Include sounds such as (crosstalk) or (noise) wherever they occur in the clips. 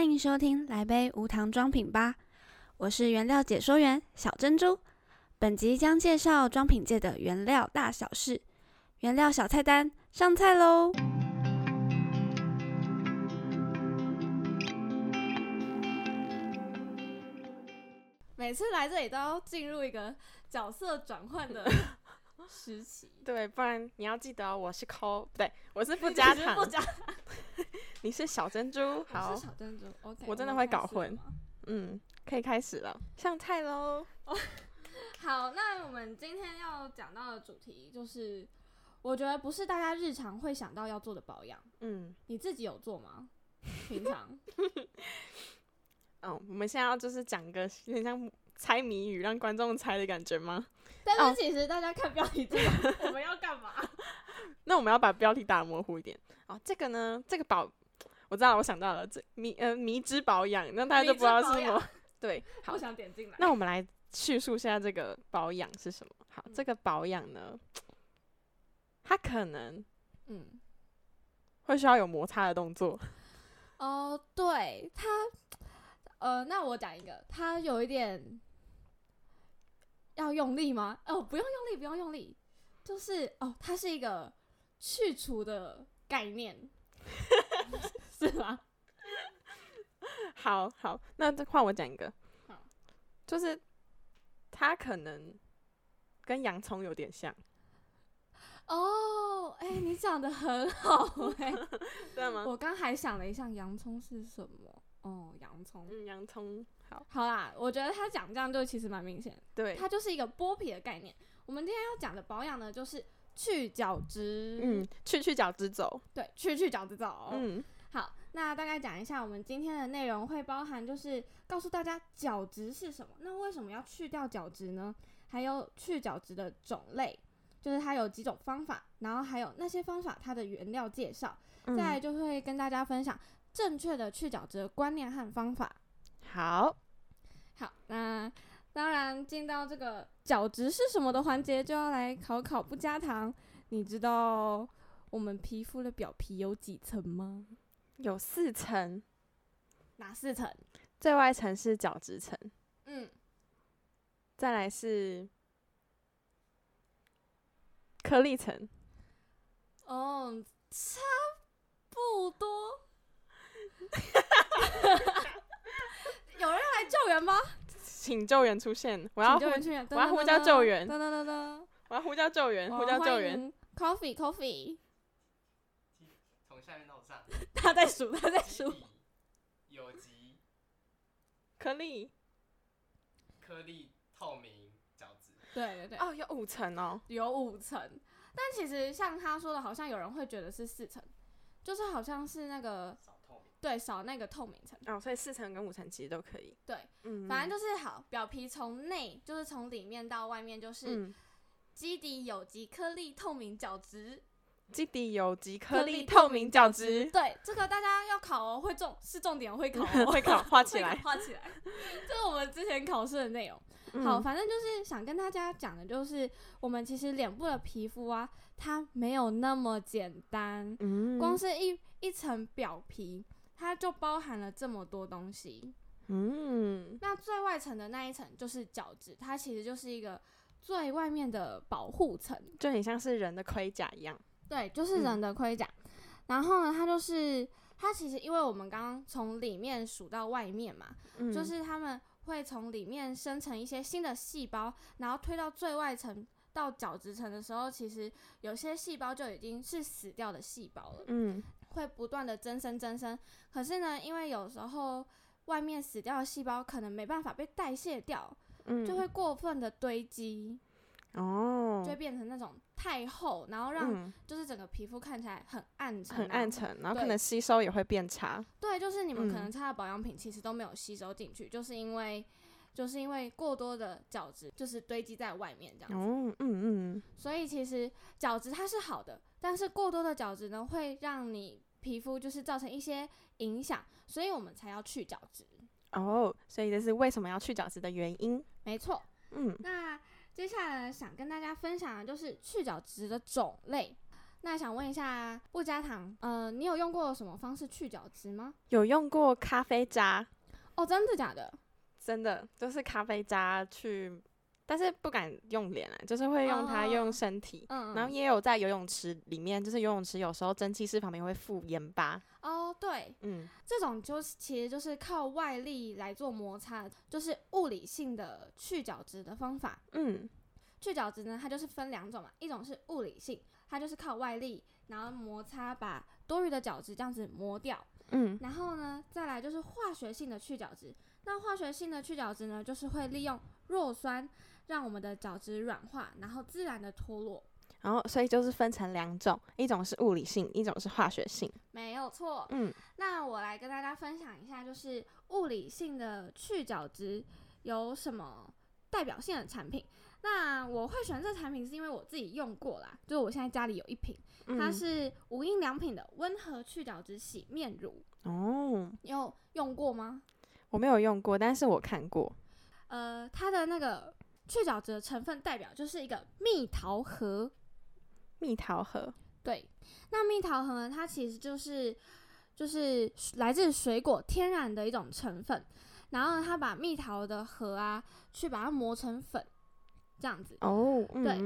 欢迎收听来杯无糖装品吧，我是原料解说员小珍珠。本集将介绍装品界的原料大小事，原料小菜单上菜喽！每次来这里都要进入一个角色转换的 (laughs) 时期，对，不然你要记得我是抠，不对，我 (laughs) 是不加糖，不加。你是小珍珠，好，小珍珠，OK，我真的会搞混，嗯，可以开始了，上菜喽。(laughs) 好，那我们今天要讲到的主题就是，我觉得不是大家日常会想到要做的保养，嗯，你自己有做吗？平常？嗯，(laughs) 我们现在要就是讲个有点像猜谜语，让观众猜的感觉吗？但是其实大家看标题知道 (laughs) 我们要干嘛？那我们要把标题打模糊一点。哦，这个呢，这个保。我知道，我想到了，这迷呃迷之保养，那大家就不知道是什么。对，(laughs) 好，想点进来。那我们来叙述一下这个保养是什么。好，这个保养呢，它可能嗯会需要有摩擦的动作。(laughs) 哦，对，它呃，那我讲一个，它有一点要用力吗？哦，不用用力，不用用力，就是哦，它是一个去除的概念。(laughs) 是吗？(laughs) 好好，那这换我讲一个。好，就是它可能跟洋葱有点像。哦，哎，你讲的很好，(laughs) 哎，对吗？我刚还想了一下，洋葱是什么？哦，洋葱。嗯，洋葱。好，好啦，我觉得他讲这样就其实蛮明显。对，它就是一个剥皮的概念。我们今天要讲的保养呢，就是去角质。嗯，去去角质走。对，去去角质走。嗯。好，那大概讲一下我们今天的内容会包含，就是告诉大家角质是什么。那为什么要去掉角质呢？还有去角质的种类，就是它有几种方法，然后还有那些方法它的原料介绍。再来就会跟大家分享正确的去角质的观念和方法。好，好，那当然进到这个角质是什么的环节，就要来考考不加糖。你知道我们皮肤的表皮有几层吗？有四层，哪四层？最外层是角质层，嗯，再来是颗粒层。哦，差不多。有人要来救援吗？请救援出现！我要呼，我要呼叫救援！噔噔噔噔！我要呼叫救援！呼叫救援！Coffee，Coffee。(laughs) 他在数，他在数。有机颗粒，颗粒透明角质。对对对。哦，有五层哦，有五层。但其实像他说的，好像有人会觉得是四层，就是好像是那个少透明，对，少那个透明层。哦，所以四层跟五层其实都可以。对，嗯，反正就是好，表皮从内就是从里面到外面就是基底有机颗粒透明角质。基底有极颗粒透明角质，对这个大家要考哦，会重是重点，会考 (laughs) 会考画起来。画起来，(laughs) 这是我们之前考试的内容。好，反正就是想跟大家讲的，就是我们其实脸部的皮肤啊，它没有那么简单，嗯。光是一一层表皮，它就包含了这么多东西。嗯，那最外层的那一层就是角质，它其实就是一个最外面的保护层，就很像是人的盔甲一样。对，就是人的盔甲。然后呢，它就是它其实，因为我们刚刚从里面数到外面嘛，就是他们会从里面生成一些新的细胞，然后推到最外层到角质层的时候，其实有些细胞就已经是死掉的细胞了。嗯，会不断的增生增生。可是呢，因为有时候外面死掉的细胞可能没办法被代谢掉，嗯，就会过分的堆积。哦，就会变成那种太厚，然后让就是整个皮肤看起来很暗沉，很暗沉，然后可能吸收也会变差。对，就是你们可能擦的保养品其实都没有吸收进去，就是因为就是因为过多的角质就是堆积在外面这样子。哦，嗯嗯。所以其实角质它是好的，但是过多的角质呢会让你皮肤就是造成一些影响，所以我们才要去角质。哦，所以这是为什么要去角质的原因。没错。嗯，那。接下来想跟大家分享的就是去角质的种类。那想问一下不加糖，呃，你有用过什么方式去角质吗？有用过咖啡渣。哦，真的假的？真的，就是咖啡渣去。但是不敢用脸啊，就是会用它用身体，嗯然后也有在游泳池里面，就是游泳池有时候蒸汽室旁边会附盐巴。哦，对，嗯，这种就是其实就是靠外力来做摩擦，就是物理性的去角质的方法。嗯，去角质呢，它就是分两种嘛，一种是物理性，它就是靠外力然后摩擦把多余的角质这样子磨掉。嗯，然后呢，再来就是化学性的去角质，那化学性的去角质呢，就是会利用弱酸。让我们的角质软化，然后自然的脱落。然后，所以就是分成两种，一种是物理性，一种是化学性。没有错。嗯，那我来跟大家分享一下，就是物理性的去角质有什么代表性的产品。那我会选这产品是因为我自己用过啦，就是我现在家里有一瓶，它是无印良品的温和去角质洗面乳。哦，你有用过吗？我没有用过，但是我看过。呃，它的那个。去角质的成分代表就是一个蜜桃核，蜜桃核，对，那蜜桃核呢，它其实就是就是来自水果天然的一种成分，然后它把蜜桃的核啊，去把它磨成粉，这样子哦，对，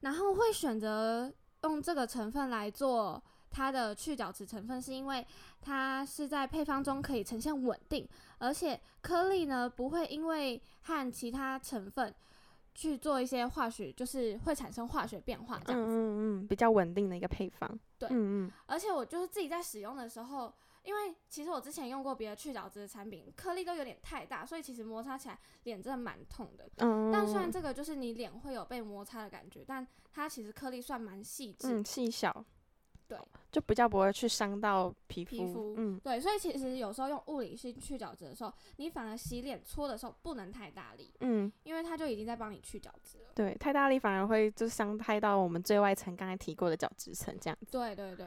然后会选择用这个成分来做。它的去角质成分是因为它是在配方中可以呈现稳定，而且颗粒呢不会因为和其他成分去做一些化学，就是会产生化学变化这样子。嗯嗯嗯，比较稳定的一个配方。对，嗯嗯。而且我就是自己在使用的时候，因为其实我之前用过别的去角质的产品，颗粒都有点太大，所以其实摩擦起来脸真的蛮痛的。嗯。但虽然这个就是你脸会有被摩擦的感觉，但它其实颗粒算蛮细致，嗯，细小。对，就比较不会去伤到皮肤。嗯，对，所以其实有时候用物理性去角质的时候，你反而洗脸搓的时候不能太大力。嗯，因为它就已经在帮你去角质了。对，太大力反而会就伤害到我们最外层刚才提过的角质层这样子。对对对，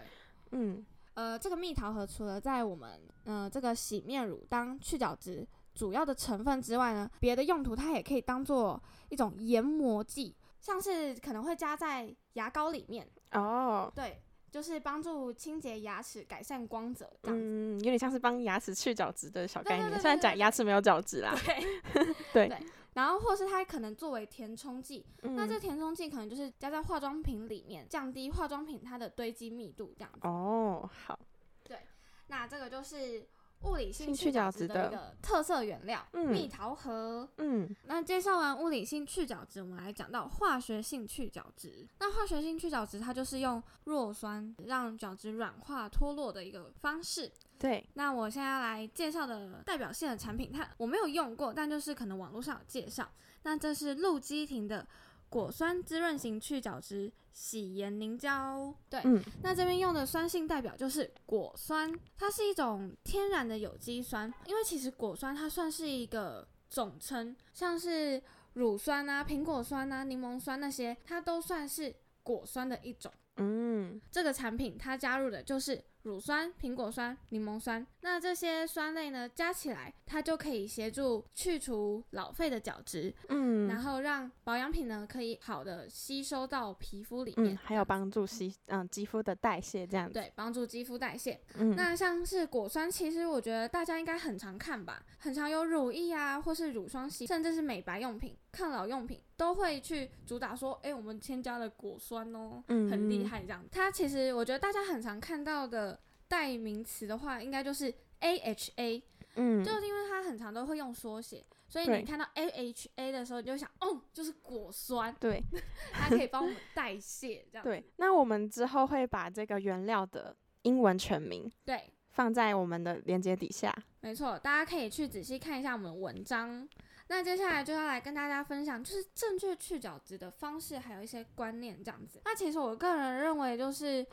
嗯，呃，这个蜜桃核除了在我们呃这个洗面乳当去角质主要的成分之外呢，别的用途它也可以当做一种研磨剂，像是可能会加在牙膏里面。哦，对。就是帮助清洁牙齿、改善光泽，嗯，有点像是帮牙齿去角质的小概念。虽然讲牙齿没有角质啦，(laughs) 对对。然后或是它可能作为填充剂，那这填充剂可能就是加在化妆品里面，降低化妆品它的堆积密度这样子。哦，好。对，那这个就是。物理性去角质的一个特色原料，蜜桃核。嗯，那介绍完物理性去角质，我们来讲到化学性去角质。那化学性去角质，它就是用弱酸让角质软化脱落的一个方式。对，那我现在来介绍的代表性的产品，它我没有用过，但就是可能网络上有介绍。那这是露基婷的。果酸滋润型去角质洗颜凝胶，对，那这边用的酸性代表就是果酸，它是一种天然的有机酸。因为其实果酸它算是一个总称，像是乳酸啊、苹果酸啊、柠檬酸那些，它都算是果酸的一种。嗯，这个产品它加入的就是。乳酸、苹果酸、柠檬酸，那这些酸类呢，加起来它就可以协助去除老废的角质，嗯，然后让保养品呢可以好的吸收到皮肤里面，还有帮助吸嗯肌肤的代谢这样子，对，帮助肌肤代谢。嗯，那像是果酸，其实我觉得大家应该很常看吧，很常有乳液啊，或是乳霜洗，甚至是美白用品、抗老用品都会去主打说，哎，我们添加了果酸哦，嗯，很厉害这样。它其实我觉得大家很常看到的。代名词的话，应该就是 AHA，嗯，就是因为它很常都会用缩写，所以你看到 AHA 的时候，你就想，哦，就是果酸，对，(laughs) 它可以帮我们代谢，这样。对，那我们之后会把这个原料的英文全名，对，放在我们的链接底下。没错，大家可以去仔细看一下我们文章。那接下来就要来跟大家分享，就是正确去角质的方式，还有一些观念这样子。那其实我个人认为，就是。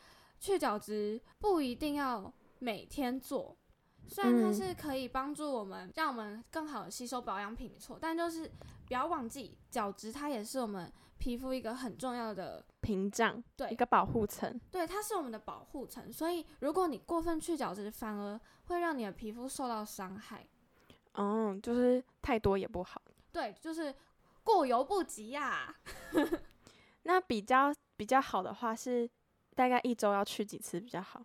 去角质不一定要每天做，虽然它是可以帮助我们，让我们更好的吸收保养品，没错。但就是不要忘记，角质它也是我们皮肤一个很重要的屏障，对，一个保护层。对，它是我们的保护层。所以如果你过分去角质，反而会让你的皮肤受到伤害。嗯，就是太多也不好。对，就是过犹不及呀。(laughs) 那比较比较好的话是。大概一周要去几次比较好？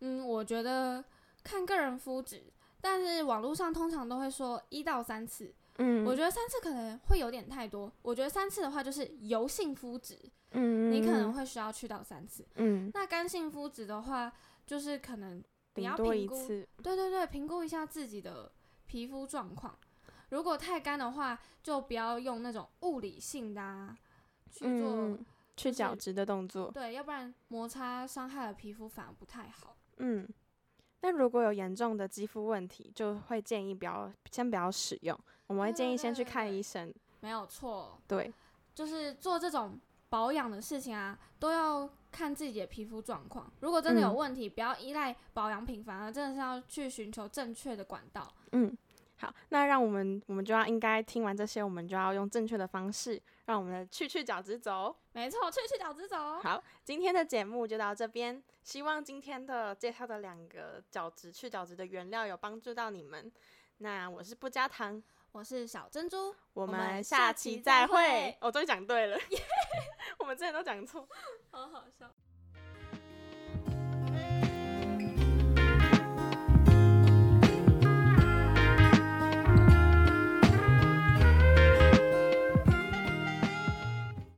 嗯，我觉得看个人肤质，但是网络上通常都会说一到三次。嗯，我觉得三次可能会有点太多。我觉得三次的话就是油性肤质，嗯，你可能会需要去到三次。嗯，那干性肤质的话，就是可能你要评估，对对对，评估一下自己的皮肤状况。如果太干的话，就不要用那种物理性的啊、去做去角质的动作。对，要不然摩擦伤害了皮肤反而不太好。嗯，那如果有严重的肌肤问题，就会建议不要先不要使用。我们会建议先去看医生，没有错。对，就是做这种保养的事情啊，都要看自己的皮肤状况。如果真的有问题，不要依赖保养品，反而真的是要去寻求正确的管道。嗯，好，那让我们我们就要应该听完这些，我们就要用正确的方式，让我们的去去角质走。没错，去去角质走。好，今天的节目就到这边，希望今天的介绍的两个角质去角质的原料有帮助到你们。那我是不加糖。我是小珍珠，我们下期再会。我终于讲对了，(laughs) 我们之前都讲错，好好笑。